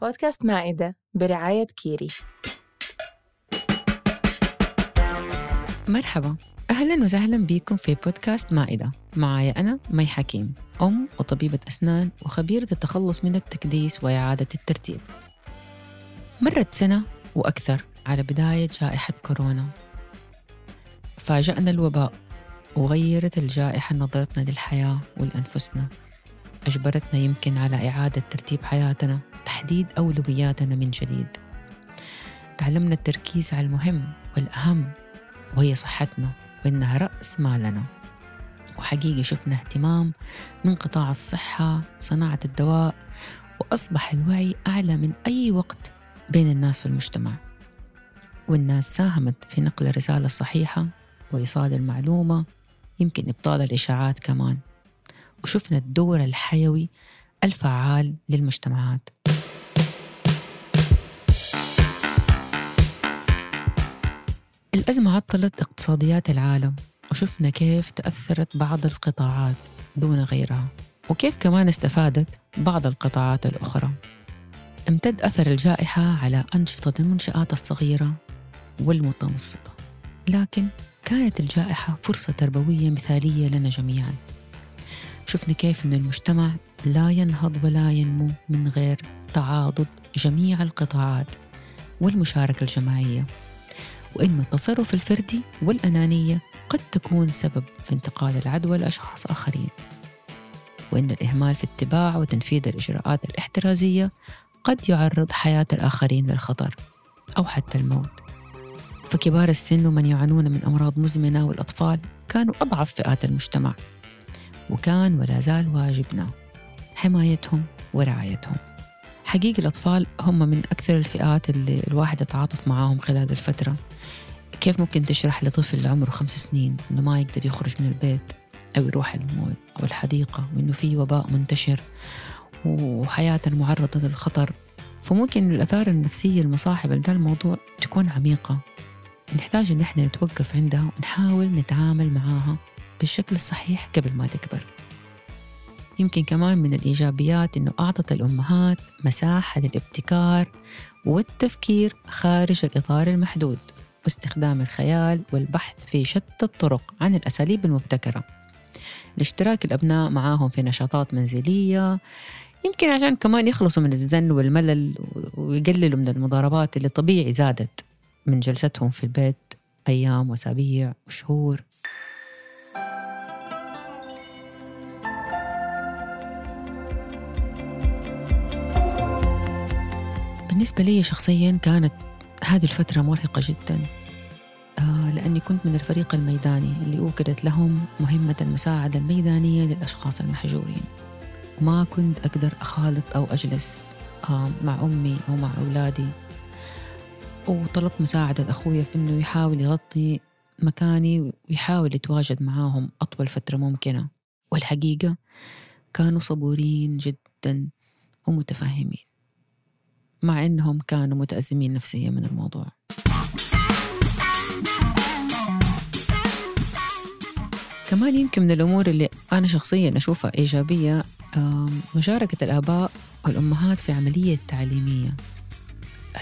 بودكاست مائدة برعاية كيري. مرحبا. أهلا وسهلا بكم في بودكاست مائدة. معايا أنا مي حكيم أم وطبيبة أسنان وخبيرة التخلص من التكديس وإعادة الترتيب. مرت سنة وأكثر على بداية جائحة كورونا. فاجأنا الوباء وغيرت الجائحة نظرتنا للحياة ولأنفسنا. أجبرتنا يمكن على إعادة ترتيب حياتنا. تحديد أولوياتنا من جديد. تعلمنا التركيز على المهم والأهم وهي صحتنا وإنها رأس مالنا. وحقيقة شفنا اهتمام من قطاع الصحة صناعة الدواء وأصبح الوعي أعلى من أي وقت بين الناس في المجتمع. والناس ساهمت في نقل الرسالة الصحيحة وإيصال المعلومة يمكن إبطال الإشاعات كمان. وشفنا الدور الحيوي الفعال للمجتمعات. الأزمة عطلت اقتصاديات العالم وشفنا كيف تأثرت بعض القطاعات دون غيرها وكيف كمان استفادت بعض القطاعات الأخرى. امتد أثر الجائحة على أنشطة المنشآت الصغيرة والمتوسطة. لكن كانت الجائحة فرصة تربوية مثالية لنا جميعا. شفنا كيف أن المجتمع لا ينهض ولا ينمو من غير تعاضد جميع القطاعات والمشاركة الجماعية. وأن التصرف الفردي والأنانية قد تكون سبب في انتقال العدوى لأشخاص آخرين. وأن الإهمال في اتباع وتنفيذ الإجراءات الاحترازية قد يعرض حياة الآخرين للخطر أو حتى الموت. فكبار السن ومن يعانون من أمراض مزمنة والأطفال كانوا أضعف فئات المجتمع وكان ولا زال واجبنا حمايتهم ورعايتهم. حقيقة الأطفال هم من أكثر الفئات اللي الواحد يتعاطف معاهم خلال الفترة. كيف ممكن تشرح لطفل عمره خمس سنين إنه ما يقدر يخرج من البيت أو يروح المول أو الحديقة وإنه في وباء منتشر وحياته معرضة للخطر؟ فممكن الآثار النفسية المصاحبة لهذا الموضوع تكون عميقة. نحتاج إن إحنا نتوقف عندها ونحاول نتعامل معاها بالشكل الصحيح قبل ما تكبر. يمكن كمان من الإيجابيات إنه أعطت الأمهات مساحة للابتكار والتفكير خارج الإطار المحدود. واستخدام الخيال والبحث في شتى الطرق عن الأساليب المبتكرة. لاشتراك الأبناء معاهم في نشاطات منزلية يمكن عشان كمان يخلصوا من الزن والملل ويقللوا من المضاربات اللي طبيعي زادت من جلستهم في البيت أيام وأسابيع وشهور. بالنسبة لي شخصيا كانت هذه الفترة مرهقة جدا. آه، لأني كنت من الفريق الميداني اللي أوكلت لهم مهمة المساعدة الميدانية للأشخاص المحجورين. وما كنت أقدر أخالط أو أجلس آه، مع أمي أو مع أولادي. وطلبت مساعدة أخويا في أنه يحاول يغطي مكاني ويحاول يتواجد معاهم أطول فترة ممكنة. والحقيقة كانوا صبورين جدا ومتفهمين. مع أنهم كانوا متأزمين نفسيا من الموضوع. كمان يمكن من الأمور اللي أنا شخصيا أشوفها إيجابية مشاركة الآباء والأمهات في العملية التعليمية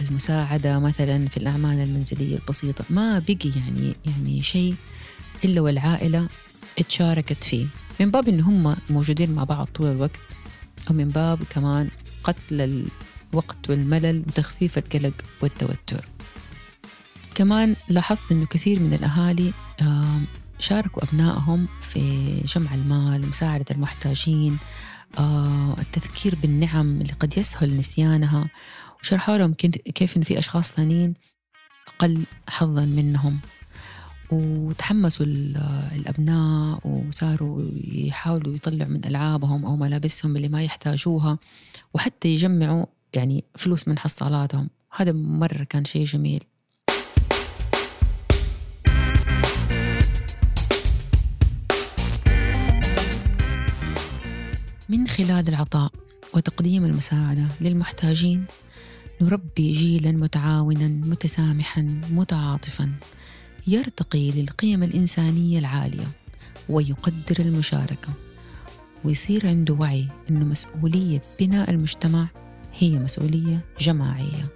المساعدة مثلا في الأعمال المنزلية البسيطة. ما بقي يعني يعني شيء إلا والعائلة اتشاركت فيه. من باب إن هم موجودين مع بعض طول الوقت ومن باب كمان قتل الوقت والملل وتخفيف القلق والتوتر. كمان لاحظت إنه كثير من الأهالي شاركوا أبنائهم في جمع المال مساعدة المحتاجين التذكير بالنعم اللي قد يسهل نسيانها. وشرحوا لهم كيف إن في أشخاص ثانيين أقل حظا منهم. وتحمسوا الأبناء وصاروا يحاولوا يطلعوا من ألعابهم أو ملابسهم اللي ما يحتاجوها وحتى يجمعوا يعني فلوس من حصالاتهم. هذا مرة كان شيء جميل. من خلال العطاء وتقديم المساعدة للمحتاجين نربي جيلا متعاونا متسامحا متعاطفا. يرتقي للقيم الإنسانية العالية ويقدر المشاركة ويصير عنده وعي أنه مسؤولية بناء المجتمع هي مسؤولية جماعية.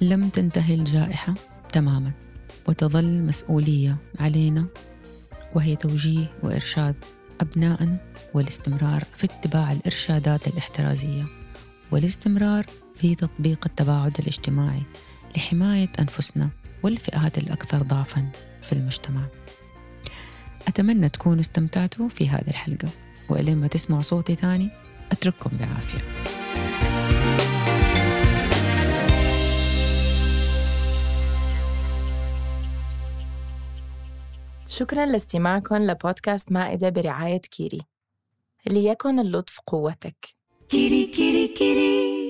لم تنتهي الجائحة تماما وتظل مسؤولية علينا وهي توجيه وإرشاد أبنائنا والاستمرار في اتباع الإرشادات الاحترازية والاستمرار في تطبيق التباعد الاجتماعي لحماية أنفسنا والفئات الأكثر ضعفا في المجتمع. أتمنى تكونوا استمتعتوا في هذه الحلقة وإلين ما تسمعوا صوتي تاني أترككم بعافية. شكرا لاستماعكم لبودكاست مائدة برعاية Kiri. ليكن اللطف قوتك. Kiri Kiri Kiri.